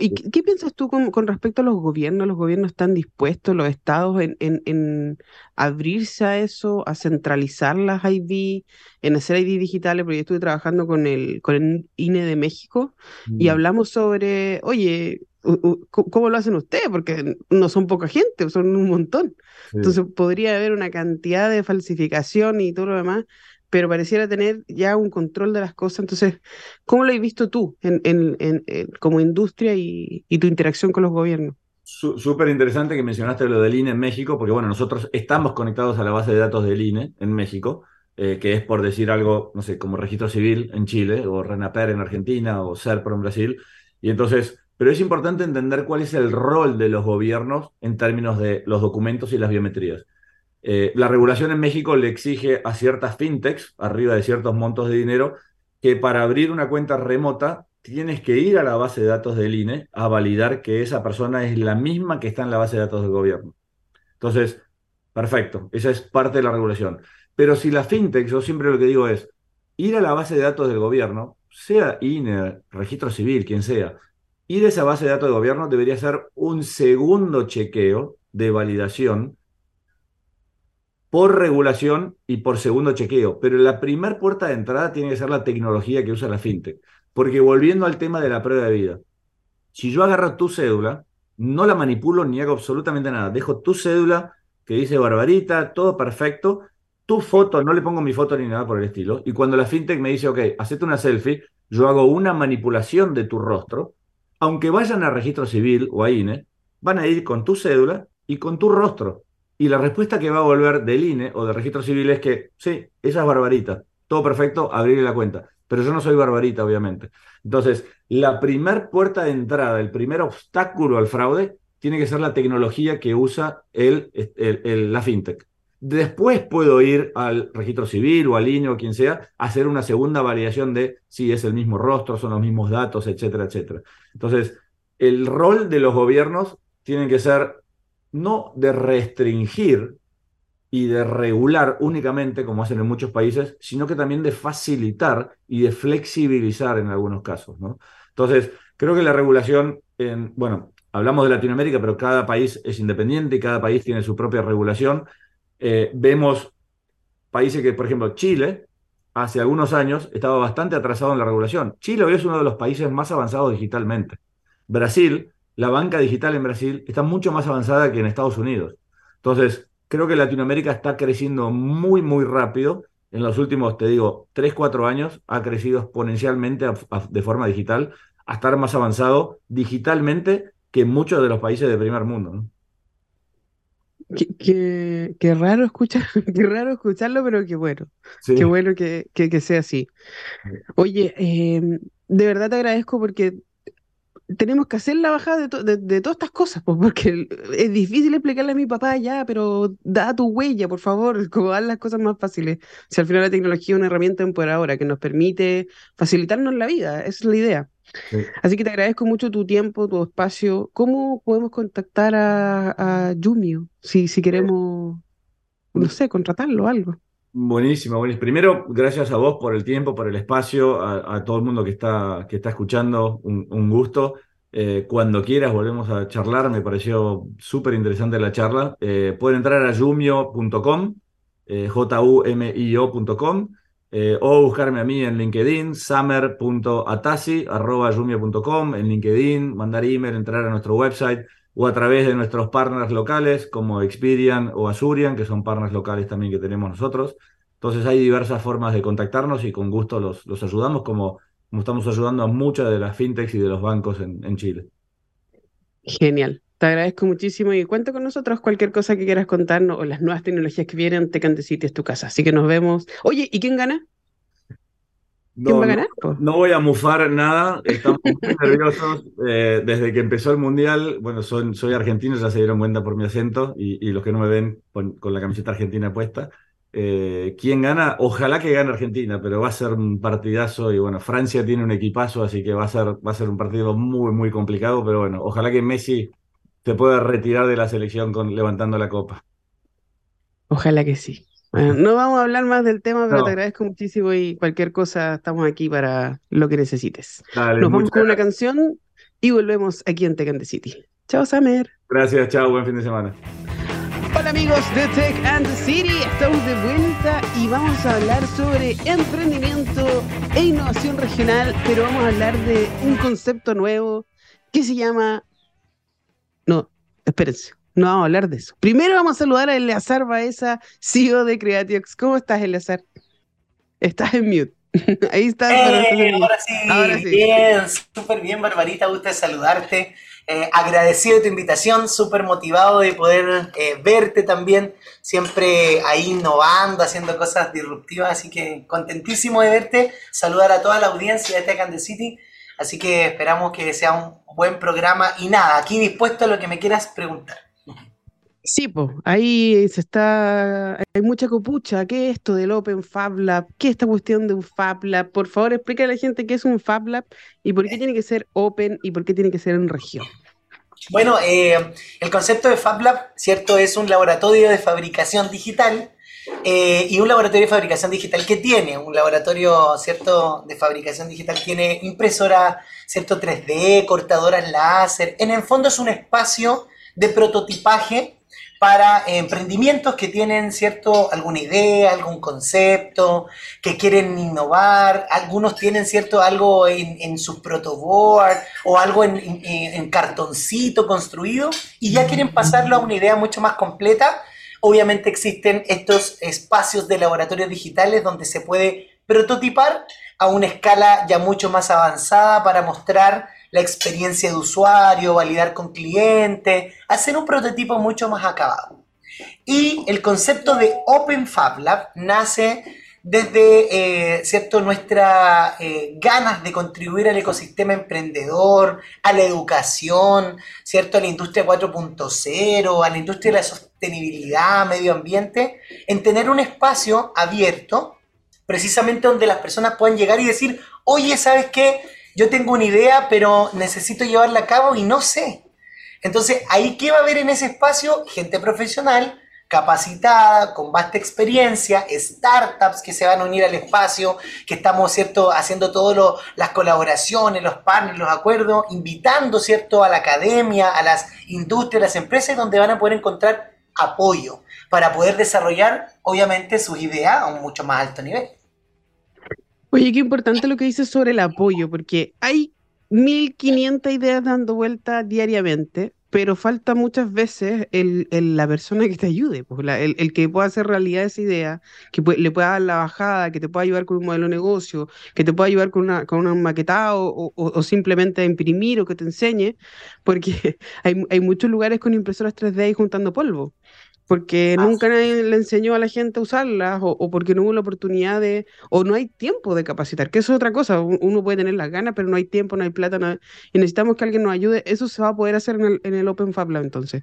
¿Y qué, piensas tú con, respecto a los gobiernos? ¿Los gobiernos están dispuestos, los estados, en, en, abrirse a eso, a centralizar las ID, en hacer ID digitales? Porque yo estuve trabajando con el, con el INE de México y mm. hablamos sobre, oye, ¿cómo lo hacen ustedes? Porque no son poca gente, son un montón. Entonces podría haber una cantidad de falsificación y todo lo demás pero pareciera tener ya un control de las cosas. Entonces, ¿cómo lo has visto tú en, en, como industria y, tu interacción con los gobiernos? Súper interesante que mencionaste lo del INE en México, porque bueno, nosotros estamos conectados a la base de datos del INE en México, eh, que es por decir algo, no sé, como registro civil en Chile, o RENAPER en Argentina, o SERPRO en Brasil. Y entonces, pero es importante entender cuál es el rol de los gobiernos en términos de los documentos y las biometrías. Eh, la regulación en México le exige a ciertas fintechs, arriba de ciertos montos de dinero, que para abrir una cuenta remota tienes que ir a la base de datos del INE a validar que esa persona es la misma que está en la base de datos del gobierno. Entonces, perfecto, esa es parte de la regulación. Pero si la fintech, yo siempre lo que digo es, ir a la base de datos del gobierno, sea INE, registro civil, quien sea, ir a esa base de datos del gobierno debería ser un segundo chequeo de validación por regulación y por segundo chequeo. Pero la primer puerta de entrada tiene que ser la tecnología que usa la fintech. Porque volviendo al tema de la prueba de vida, si yo agarro tu cédula, no la manipulo ni hago absolutamente nada. Dejo tu cédula que dice Barbarita, todo perfecto. Tu foto, no le pongo mi foto ni nada por el estilo. Y cuando la fintech me dice, ok, hacete una selfie, yo hago una manipulación de tu rostro. Aunque vayan a registro civil o a INE, van a ir con tu cédula y con tu rostro. Y la respuesta que va a volver del INE o del registro civil es que sí, esa es barbarita, todo perfecto, abrirle la cuenta. Pero yo no soy barbarita, obviamente. Entonces, la primer puerta de entrada, el primer obstáculo al fraude, tiene que ser la tecnología que usa el, la fintech. Después puedo ir al registro civil o al INE o quien sea, hacer una segunda validación de si es el mismo rostro, son los mismos datos, etcétera, etcétera. Entonces, el rol de los gobiernos tiene que ser no de restringir y de regular únicamente, como hacen en muchos países, sino que también de facilitar y de flexibilizar en algunos casos. Entonces, creo que la regulación, en, bueno, hablamos de Latinoamérica, pero cada país es independiente y cada país tiene su propia regulación. Eh, vemos países que, por ejemplo, Chile, hace algunos años estaba bastante atrasado en la regulación. Chile hoy es uno de los países más avanzados digitalmente. Brasil, la banca digital en Brasil está mucho más avanzada que en Estados Unidos. Entonces, creo que Latinoamérica está creciendo muy, muy rápido. En los últimos, te digo, 3, 4 años ha crecido exponencialmente de forma digital a estar más avanzado digitalmente que muchos de los países de primer mundo. Qué, raro escuchar, [LAUGHS] qué raro escucharlo, pero qué bueno. Qué bueno que, sea así. Oye, em, de verdad te agradezco porque tenemos que hacer la bajada de, todas estas cosas, pues, porque es difícil explicarle a mi papá ya, pero da tu huella, por favor, [LAUGHS] como dar las cosas más fáciles. Si al final la tecnología es una herramienta empoderadora que nos permite facilitarnos la vida, esa es la idea. Así que te agradezco mucho tu tiempo, tu espacio. ¿Cómo podemos contactar a, a Yumio si, si queremos, no sé, contratarlo o algo? Buenísimo, buenísimo. Primero, gracias a vos por el tiempo, por el espacio, a, todo el mundo que está, que está escuchando, un, gusto. Eh, cuando quieras volvemos a charlar, me pareció súper interesante la charla. Eh, pueden entrar a yumio.com, eh, j-u-m-i-o.com, o buscarme a mí en LinkedIn, summer.atasi.yumio.com, en LinkedIn, mandar email, entrar a nuestro website o a través de nuestros partners locales como Experian o Azurian, que son partners locales también que tenemos nosotros. Entonces hay diversas formas de contactarnos y con gusto los, los ayudamos como, como estamos ayudando a muchas de las fintechs y de los bancos en, Chile. Genial. Te agradezco muchísimo y cuenta con nosotros cualquier cosa que quieras contarnos o las nuevas tecnologías que vienen, Tecante City es tu casa. Así que nos vemos. Oye, ¿y quién gana? No, No, voy a mufar nada, estamos muy [LAUGHS] nerviosos. Eh, desde que empezó el Mundial, bueno, soy argentino, ya se dieron cuenta por mi acento y, los que no me ven con, la camiseta argentina puesta. Eh, ¿Quién gana? Ojalá que gane Argentina, pero va a ser un partidazo y bueno, Francia tiene un equipazo, así que va a ser, va a ser un partido muy, muy complicado, pero bueno, ojalá que Messi se pueda retirar de la selección con, levantando la copa. Ojalá que sí. Bueno, [LAUGHS] no vamos a hablar más del tema, pero te agradezco muchísimo y cualquier cosa estamos aquí para lo que necesites. Nos vamos con una canción y volvemos aquí en Tech and the City. Chao, Samer. Gracias, chao, buen fin de semana. Hola amigos de Tech and the City, estamos de vuelta y vamos a hablar sobre emprendimiento e innovación regional, pero vamos a hablar de un concepto nuevo que se llama... No, espérense. No vamos a hablar de eso. Primero vamos a saludar a Eleazar Baeza, CEO de Creatiox. ¿Cómo estás, Eleazar? Estás en mute. [LAUGHS] Ahí estás. Eh, ahora, sí, Bien, súper bien, Barbarita. Gusta saludarte. Eh, agradecido de tu invitación, súper motivado de poder eh, verte también, siempre ahí innovando, haciendo cosas disruptivas, así que contentísimo de verte, saludar a toda la audiencia de Tech and the City, así que esperamos que sea un buen programa y nada, aquí dispuesto a lo que me quieras preguntar. Sí, pues, ahí se está, hay mucha copucha. ¿Qué es esto del Open Fab Lab? ¿Qué es esta cuestión de un Fab Lab? Por favor, explica a la gente qué es un Fab Lab y por qué tiene que ser Open y por qué tiene que ser en región. Bueno, eh, el concepto de Fab Lab, ¿cierto? Es un laboratorio de fabricación digital eh, y un laboratorio de fabricación digital que tiene, un laboratorio, ¿cierto? De fabricación digital tiene impresora, ¿cierto? 3D, cortadoras láser. En el fondo es un espacio de prototipaje para emprendimientos que tienen cierto alguna idea, algún concepto, que quieren innovar, algunos tienen cierto algo en, sus protoboard o algo en, cartoncito construido y ya quieren pasarlo a una idea mucho más completa. Obviamente existen estos espacios de laboratorios digitales donde se puede prototipar a una escala ya mucho más avanzada para mostrar la experiencia de usuario, validar con cliente, hacer un prototipo mucho más acabado. Y el concepto de Open Fab Lab nace desde eh, ¿cierto? nuestras eh, ganas de contribuir al ecosistema emprendedor, a la educación, ¿cierto? a la industria 4.0, a la industria de la sostenibilidad, medio ambiente, en tener un espacio abierto, precisamente donde las personas puedan llegar y decir, oye, ¿sabes qué? Yo tengo una idea, pero necesito llevarla a cabo y no sé. Entonces, ahí qué va a haber en ese espacio? Gente profesional, capacitada, con vasta experiencia, startups que se van a unir al espacio, que estamos, ¿cierto?, haciendo todas las colaboraciones, los partners, los acuerdos, invitando, ¿cierto?, a la academia, a las industrias, a las empresas, donde van a poder encontrar apoyo para poder desarrollar, obviamente, sus ideas a un mucho más alto nivel. Oye, qué importante lo que dices sobre el apoyo, porque hay 1500 ideas dando vuelta diariamente, pero falta muchas veces el, la persona que te ayude, pues, el, que pueda hacer realidad esa idea, que le pueda dar la bajada, que te pueda ayudar con un modelo de negocio, que te pueda ayudar con una, con una maquetado o, o, simplemente imprimir o que te enseñe, porque [LAUGHS] hay, hay muchos lugares con impresoras 3D ahí juntando polvo porque nunca nadie le enseñó a la gente a usarlas o, porque no hubo la oportunidad de, o no hay tiempo de capacitar, que eso es otra cosa, uno puede tener las ganas, pero no hay tiempo, no hay plata, y necesitamos que alguien nos ayude, eso se va a poder hacer en el, en el Open Fab Lab entonces.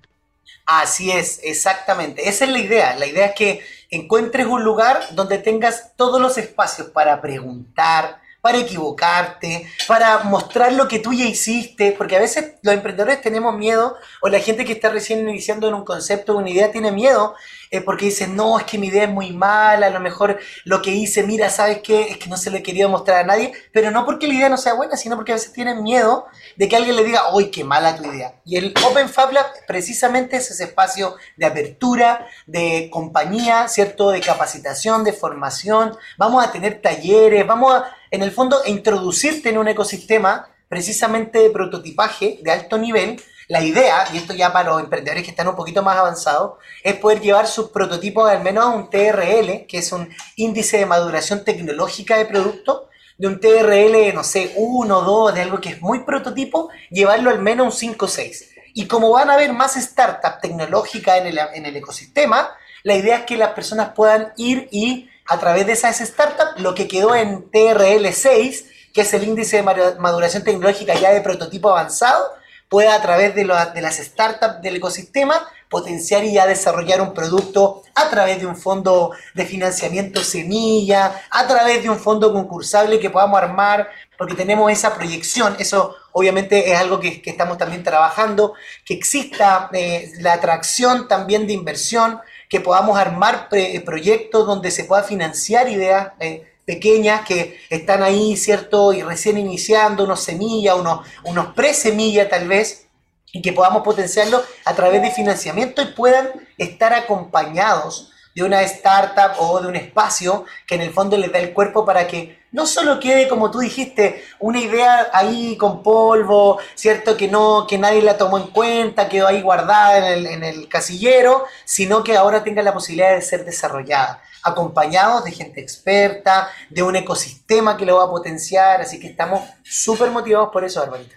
Así es, exactamente, esa es la idea, la idea es que encuentres un lugar donde tengas todos los espacios para preguntar, para equivocarte, para mostrar lo que tú ya hiciste, porque a veces los emprendedores tenemos miedo, o la gente que está recién iniciando en un concepto, una idea, tiene miedo, eh, porque dice, no, es que mi idea es muy mala, a lo mejor lo que hice, mira, ¿sabes qué? Es que no se lo he querido mostrar a nadie, pero no porque la idea no sea buena, sino porque a veces tienen miedo de que alguien le diga, uy, qué mala tu idea. Y el Open Fab Lab precisamente es ese espacio de apertura, de compañía, ¿cierto? De capacitación, de formación. Vamos a tener talleres, vamos a en el fondo, introducirte en un ecosistema precisamente de prototipaje de alto nivel. La idea, y esto ya para los emprendedores que están un poquito más avanzados, es poder llevar sus prototipos al menos a un TRL, que es un índice de maduración tecnológica de producto, de un TRL, no sé, 1, 2, de algo que es muy prototipo, llevarlo al menos a un 5 6. Y como van a haber más startups tecnológicas en el, en el ecosistema, la idea es que las personas puedan ir y a través de esas startups, lo que quedó en TRL6, que es el índice de maduración tecnológica ya de prototipo avanzado, pueda a través de, las startups del ecosistema potenciar y ya desarrollar un producto a través de un fondo de financiamiento semilla, a través de un fondo concursable que podamos armar, porque tenemos esa proyección, eso obviamente es algo que, estamos también trabajando, que exista eh, la atracción también de inversión, que podamos armar proyectos donde se pueda financiar ideas eh, pequeñas que están ahí, ¿cierto? Y recién iniciando, unos semillas, unos, unos pre-semillas tal vez, y que podamos potenciarlo a través de financiamiento y puedan estar acompañados de una startup o de un espacio que en el fondo les da el cuerpo para que no solo quede, como tú dijiste, una idea ahí con polvo, ¿cierto? Que, no, que nadie la tomó en cuenta, quedó ahí guardada en el, en el casillero, sino que ahora tenga la posibilidad de ser desarrollada, acompañados de gente experta, de un ecosistema que lo va a potenciar, así que estamos súper motivados por eso, Arbarita.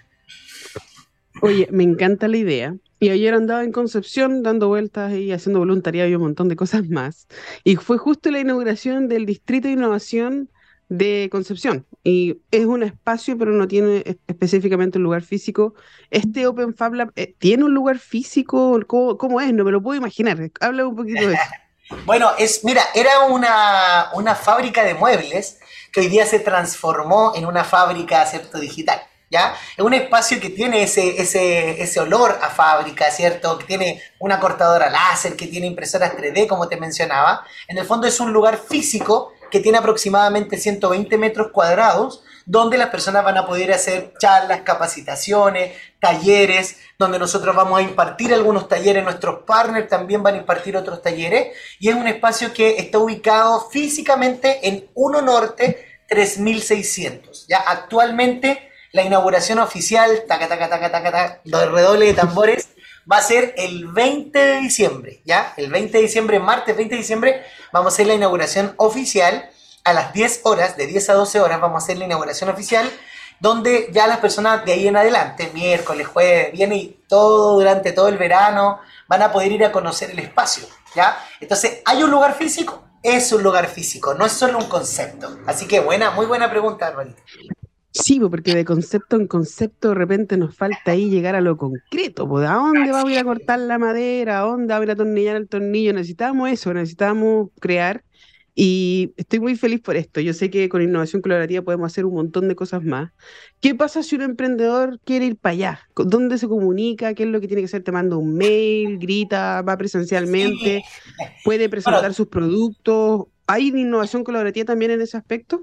Oye, me encanta la idea. Y ayer andaba en Concepción dando vueltas y haciendo voluntariado y un montón de cosas más. Y fue justo la inauguración del Distrito de Innovación de Concepción. Y es un espacio, pero no tiene específicamente un lugar físico. Este Open Fab Lab eh, tiene un lugar físico. ¿Cómo, es? No me lo puedo imaginar. Habla un poquito de eso. [LAUGHS] bueno, es, mira, era una, una fábrica de muebles que hoy día se transformó en una fábrica, ¿cierto? Digital. ¿ya? Es un espacio que tiene ese, ese, ese olor a fábrica, ¿cierto? Que tiene una cortadora láser, que tiene impresoras 3D, como te mencionaba. En el fondo es un lugar físico que tiene aproximadamente 120 metros cuadrados, donde las personas van a poder hacer charlas, capacitaciones, talleres, donde nosotros vamos a impartir algunos talleres, nuestros partners también van a impartir otros talleres, y es un espacio que está ubicado físicamente en 1 Norte 3600. Ya actualmente la inauguración oficial, taca, taca, taca, taca, taca, de redoble de tambores, va a ser el 20 de diciembre, ¿ya? El 20 de diciembre, martes 20 de diciembre, vamos a hacer la inauguración oficial. A las 10 horas, de 10 a 12 horas, vamos a hacer la inauguración oficial, donde ya las personas de ahí en adelante, miércoles, jueves, viene y todo durante todo el verano, van a poder ir a conocer el espacio, ¿ya? Entonces, ¿hay un lugar físico? Es un lugar físico, no es solo un concepto. Así que buena, muy buena pregunta, hermanito. Sí, porque de concepto en concepto de repente nos falta ahí llegar a lo concreto. ¿A dónde vamos a ir a cortar la madera? ¿A dónde vamos a ir a atornillar el tornillo? Necesitamos eso, necesitamos crear Y estoy muy feliz por esto. Yo sé que con innovación colaborativa podemos hacer un montón de cosas más. ¿Qué pasa si un emprendedor quiere ir para allá? ¿Dónde se comunica? ¿Qué es lo que tiene que hacer? ¿Te manda un mail? ¿Grita? ¿Va presencialmente? ¿Puede presentar sus productos? ¿Hay innovación colaborativa también en ese aspecto?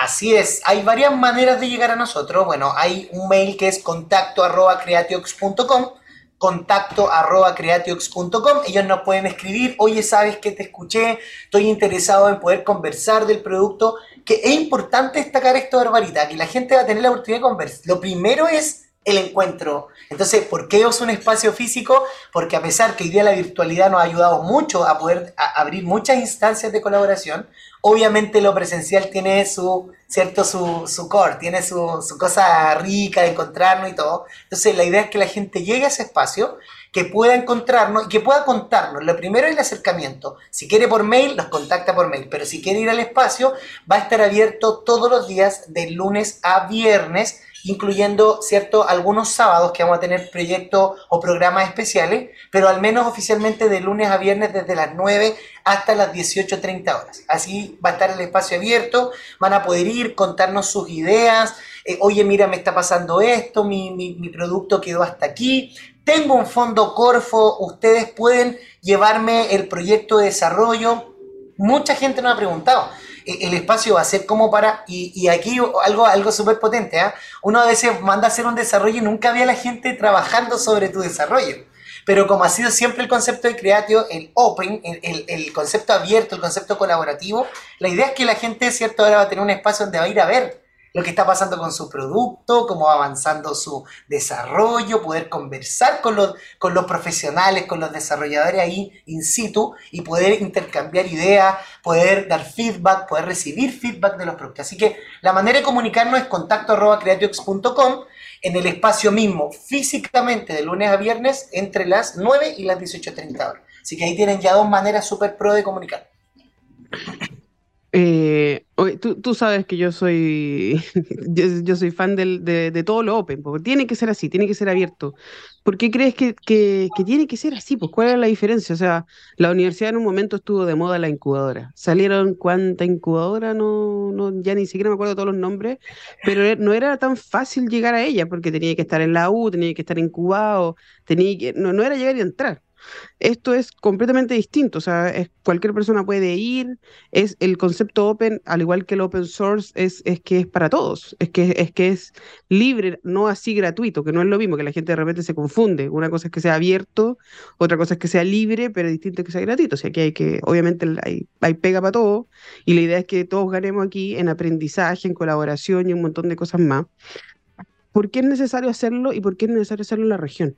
Así es, hay varias maneras de llegar a nosotros. Bueno, hay un mail que es contacto arroba contacto arroba creatiox.com. Ellos nos pueden escribir, oye, sabes que te escuché, estoy interesado en poder conversar del producto. Que es importante destacar esto, Barbarita, que la gente va a tener la oportunidad de conversar. Lo primero es el encuentro. Entonces, ¿por qué es un espacio físico? Porque a pesar que hoy día la virtualidad nos ha ayudado mucho a poder abrir muchas instancias de colaboración, obviamente lo presencial tiene su, ¿cierto? Su, su core, tiene su, su, cosa rica de encontrarnos y todo. Entonces la idea es que la gente llegue a ese espacio, que pueda encontrarnos y que pueda contarnos. Lo primero es el acercamiento. Si quiere por mail, nos contacta por mail, pero si quiere ir al espacio, va a estar abierto todos los días de lunes a viernes incluyendo, ¿cierto?, algunos sábados que vamos a tener proyectos o programas especiales, pero al menos oficialmente de lunes a viernes desde las 9 hasta las 18.30 horas. Así va a estar el espacio abierto, van a poder ir, contarnos sus ideas, eh, oye, mira, me está pasando esto, mi, mi, mi producto quedó hasta aquí, tengo un fondo Corfo, ustedes pueden llevarme el proyecto de desarrollo. Mucha gente nos ha preguntado, el espacio va a ser como para, y, aquí algo, algo súper potente, ¿ah? uno a veces manda a hacer un desarrollo y nunca ve a la gente trabajando sobre tu desarrollo. Pero como ha sido siempre el concepto de Creatio, el open, el, el, concepto abierto, el concepto colaborativo, la idea es que la gente, ¿cierto? Ahora va a tener un espacio donde va a ir a ver lo que está pasando con su producto, cómo va avanzando su desarrollo, poder conversar con los, con los profesionales, con los desarrolladores ahí in situ y poder intercambiar ideas, poder dar feedback, poder recibir feedback de los productos. Así que la manera de comunicarnos es contacto arroba en el espacio mismo, físicamente de lunes a viernes entre las 9 y las 18.30 horas. Así que ahí tienen ya dos maneras súper pro de comunicar. Eh, tú, sabes que yo soy, [LAUGHS] yo, soy fan de, todo lo open, porque tiene que ser así, tiene que ser abierto. ¿Por qué crees que, tiene que ser así? Pues, ¿cuál es la diferencia? O sea, la universidad en un momento estuvo de moda la incubadora. Salieron cuánta incubadora, no, no, ya ni siquiera me acuerdo todos los nombres, pero e, no era tan fácil llegar a ella, porque tenía que estar en la U, tenía que estar incubado, tenía que, no, no era llegar y entrar. Esto es completamente distinto, o sea, cualquier persona puede ir, es el concepto open, al igual que el open source, es, es que es para todos, es que, es que es libre, no así gratuito, que no es lo mismo, que la gente de repente se confunde. Una cosa es que sea abierto, otra cosa es que sea libre, pero distinto es que sea gratuito. O sea, que hay que, obviamente hay, hay pega para todo, y la idea es que todos ganemos aquí en aprendizaje, en colaboración y un montón de cosas más. ¿Por qué es necesario hacerlo y por qué es necesario hacerlo en la región?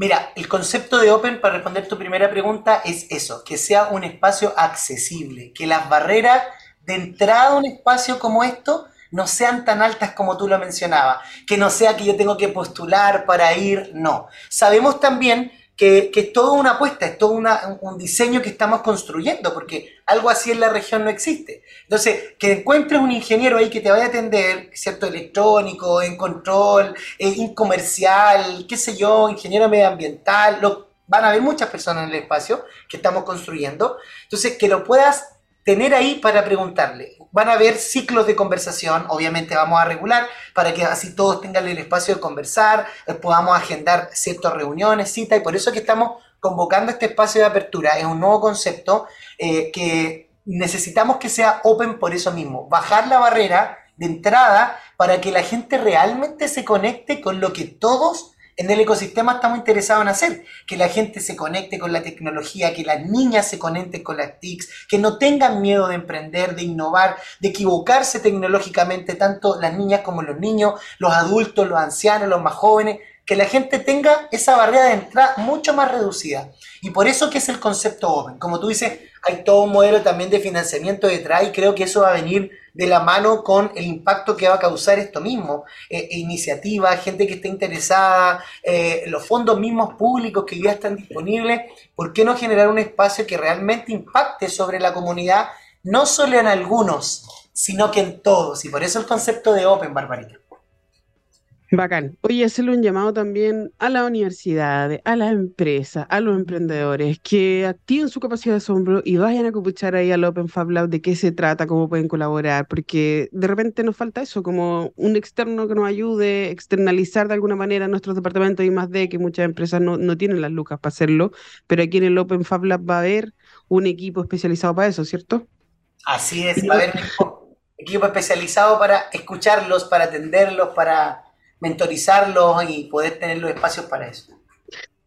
Mira, el concepto de Open, para responder tu primera pregunta, es eso, que sea un espacio accesible, que las barreras de entrada a un espacio como esto no sean tan altas como tú lo mencionabas, que no sea que yo tengo que postular para ir, no. Sabemos también que, es toda una apuesta, es todo un diseño que estamos construyendo, porque algo así en la región no existe. Entonces, que encuentres un ingeniero ahí que te vaya a atender, ¿cierto? Electrónico, en control, en comercial, qué sé yo, ingeniero medioambiental, lo, van a haber muchas personas en el espacio que estamos construyendo. Entonces, que lo puedas tener ahí para preguntarle. Van a haber ciclos de conversación, obviamente vamos a regular para que así todos tengan el espacio de conversar, eh, podamos agendar ciertas reuniones, citas, y por eso que estamos convocando este espacio de apertura. Es un nuevo concepto eh, que necesitamos que sea open por eso mismo, bajar la barrera de entrada para que la gente realmente se conecte con lo que todos en el ecosistema estamos interesados en hacer, que la gente se conecte con la tecnología, que las niñas se conecten con las TICs, que no tengan miedo de emprender, de innovar, de equivocarse tecnológicamente, tanto las niñas como los niños, los adultos, los ancianos, los más jóvenes, que la gente tenga esa barrera de entrada mucho más reducida. Y por eso que es el concepto Open. Como tú dices, hay todo un modelo también de financiamiento detrás y creo que eso va a venir de la mano con el impacto que va a causar esto mismo. Eh, e iniciativa, gente que esté interesada, eh, los fondos mismos públicos que ya están disponibles. ¿Por qué no generar un espacio que realmente impacte sobre la comunidad, no solo en algunos, sino que en todos? Y por eso el concepto de Open, Barbarita. Bacán. Oye, hacerle un llamado también a las universidades, a las empresas, a los emprendedores que activen su capacidad de asombro y vayan a copuchar ahí al Open Fab Lab de qué se trata, cómo pueden colaborar, porque de repente nos falta eso, como un externo que nos ayude, externalizar de alguna manera nuestros departamentos y más de que muchas empresas no, no tienen las lucas para hacerlo, pero aquí en el Open Fab Lab va a haber un equipo especializado para eso, ¿cierto? Así es, va a haber equipo, equipo especializado para escucharlos, para atenderlos, para mentorizarlos y poder tener los espacios para eso.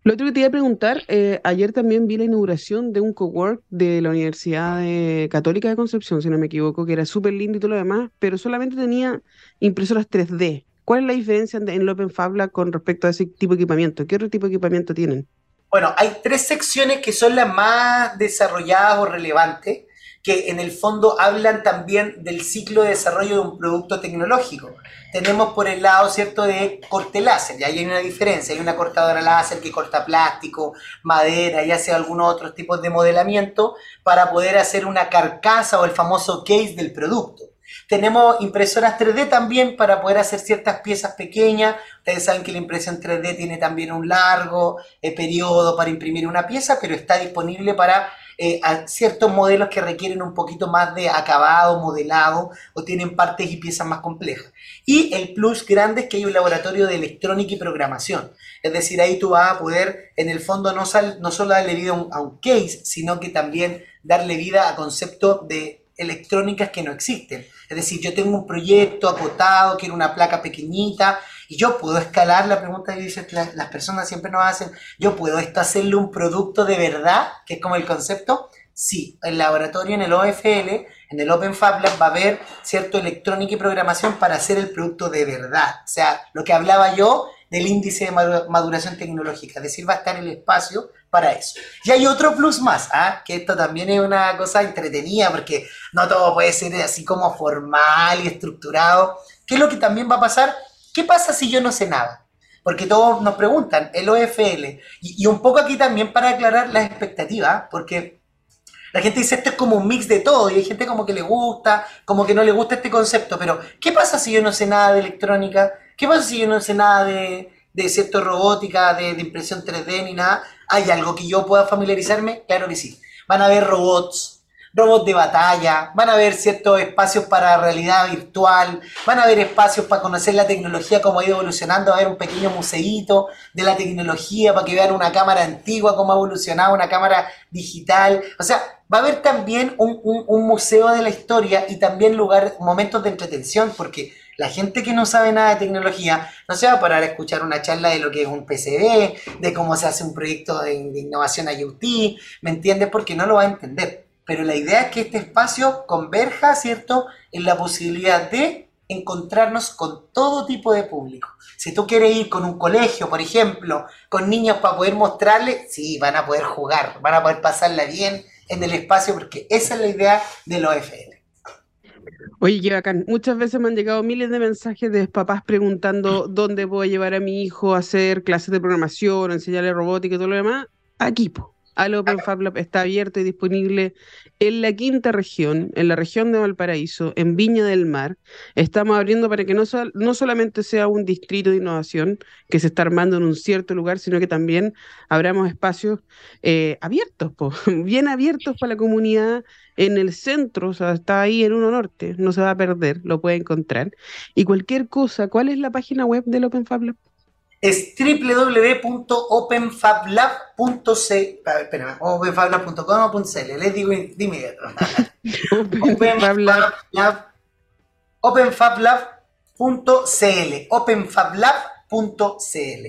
Lo otro que te iba a preguntar, eh, ayer también vi la inauguración de un cowork de la Universidad Católica de Concepción, si no me equivoco, que era súper lindo y todo lo demás, pero solamente tenía impresoras 3D. ¿Cuál es la diferencia en el Open Fab Lab con respecto a ese tipo de equipamiento? ¿Qué otro tipo de equipamiento tienen? Bueno, hay tres secciones que son las más desarrolladas o relevantes que en el fondo hablan también del ciclo de desarrollo de un producto tecnológico. Tenemos por el lado, ¿cierto?, de corte láser, y ahí hay una diferencia, hay una cortadora láser que corta plástico, madera, ya sea algunos otros tipos de modelamiento, para poder hacer una carcasa o el famoso case del producto. Tenemos impresoras 3D también para poder hacer ciertas piezas pequeñas. Ustedes saben que la impresión 3D tiene también un largo eh, periodo para imprimir una pieza, pero está disponible para eh, a ciertos modelos que requieren un poquito más de acabado, modelado o tienen partes y piezas más complejas. Y el plus grande es que hay un laboratorio de electrónica y programación. Es decir, ahí tú vas a poder, en el fondo, no, no solo darle vida a un, a un case, sino que también darle vida a conceptos de electrónicas que no existen. Es decir, yo tengo un proyecto acotado, quiero una placa pequeñita, y yo puedo escalar, la pregunta que dicen las, personas siempre nos hacen, yo puedo esto hacerle un producto de verdad, que es como el concepto. Sí, el laboratorio en el OFL, en el Open Fab Lab va a haber cierto electrónica y programación para hacer el producto de verdad. O sea, lo que hablaba yo del índice de maduración tecnológica, es decir, va a estar el espacio para eso. Y hay otro plus más, ¿ah? que esto también es una cosa entretenida, porque no todo puede ser así como formal y estructurado. ¿Qué es lo que también va a pasar? ¿Qué pasa si yo no sé nada? Porque todos nos preguntan, el OFL. Y, un poco aquí también para aclarar las expectativas, porque la gente dice esto es como un mix de todo, y hay gente como que le gusta, como que no le gusta este concepto, pero ¿qué pasa si yo no sé nada de electrónica? ¿Qué pasa si yo no sé nada de, cierto robótica, de, de impresión 3D ni nada? ¿Hay algo que yo pueda familiarizarme? Claro que sí. Van a haber robots, robots de batalla, van a haber ciertos espacios para realidad virtual, van a haber espacios para conocer la tecnología, cómo ha ido evolucionando, va a haber un pequeño museíto de la tecnología para que vean una cámara antigua, cómo ha evolucionado una cámara digital. O sea, va a haber también un, museo de la historia y también lugar, momentos de entretención, porque la gente que no sabe nada de tecnología no se va a parar a escuchar una charla de lo que es un PCB, de cómo se hace un proyecto de, de innovación IoT, ¿me entiendes? Porque no lo va a entender pero la idea es que este espacio converja, ¿cierto?, en la posibilidad de encontrarnos con todo tipo de público. Si tú quieres ir con un colegio, por ejemplo, con niños para poder mostrarles, sí, van a poder jugar, van a poder pasarla bien en el espacio, porque esa es la idea de los FL. Oye, qué bacán. Muchas veces me han llegado miles de mensajes de papás preguntando dónde puedo llevar a mi hijo a hacer clases de programación, enseñarle robótica y todo lo demás. Aquí, po. Al Open Fab Lab está abierto y disponible en la quinta región, en la región de Valparaíso, en Viña del Mar. Estamos abriendo para que no, no solamente sea un distrito de innovación que se está armando en un cierto lugar, sino que también abramos espacios eh, abiertos, [LAUGHS] bien abiertos para la comunidad en el centro, o sea, está ahí en Uno Norte, no se va a perder, lo puede encontrar. Y cualquier cosa, ¿cuál es la página web del Open Fab Lab? Es www.openfablab.cl openfablab.com.cl les digo de inmediato [LAUGHS] openfablab.cl openfablab.cl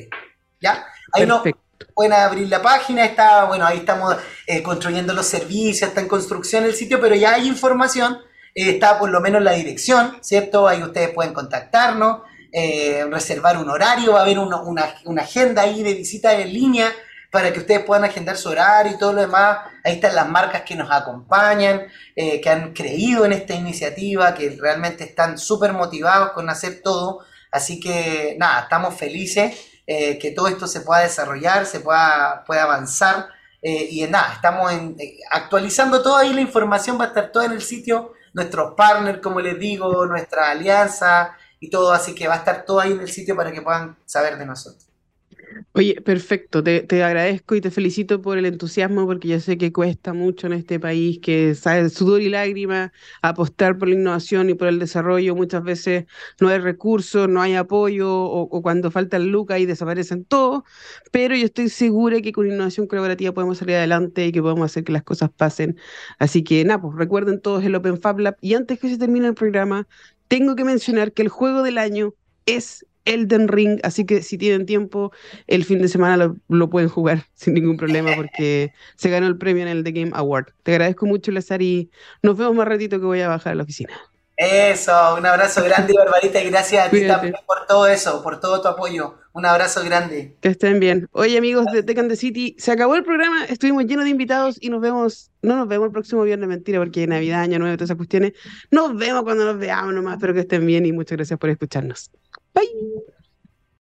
¿ya? ahí no pueden abrir la página está bueno ahí estamos eh, construyendo los servicios está en construcción el sitio pero ya hay información eh, está por lo menos la dirección cierto ahí ustedes pueden contactarnos eh, reservar un horario, va a haber una, agenda ahí de visitas en línea para que ustedes puedan agendar su horario y todo lo demás. Ahí están las marcas que nos acompañan, eh, que han creído en esta iniciativa, que realmente están súper motivados con hacer todo. Así que nada, estamos felices eh, que todo esto se pueda desarrollar, se pueda, pueda avanzar. y nada, estamos actualizando toda ahí la información, va a estar toda en el sitio, nuestros partners, como les digo, nuestra alianza, y todo, así que va a estar todo ahí en el sitio para que puedan saber de nosotros. Oye, perfecto, te, te agradezco y te felicito por el entusiasmo porque yo sé que cuesta mucho en este país, que sale sudor y lágrimas apostar por la innovación y por el desarrollo. Muchas veces no hay recursos, no hay apoyo o, o cuando faltan lucas y desaparecen todos, pero yo estoy segura que con innovación colaborativa podemos salir adelante y que podemos hacer que las cosas pasen. Así que nada, pues recuerden todos el Open Fab Lab y antes que se termine el programa, tengo que mencionar que el juego del año es Elden Ring, así que si tienen tiempo, el fin de semana lo, pueden jugar [LAUGHS] sin ningún problema porque se ganó el premio en el The Game Award. Te agradezco mucho, Lazar, y nos vemos más ratito que voy a bajar a la oficina. Eso, un abrazo grande, Barbarita, y gracias a Cuídate. ti también por todo eso, por todo tu apoyo. Un abrazo grande. Que estén bien. Oye, amigos de Tecan the City, se acabó el programa, estuvimos llenos de invitados y nos vemos, no nos vemos el próximo viernes, mentira, porque Navidad, Año Nuevo, todas esas cuestiones. Nos vemos cuando nos veamos nomás, espero que estén bien y muchas gracias por escucharnos. Bye.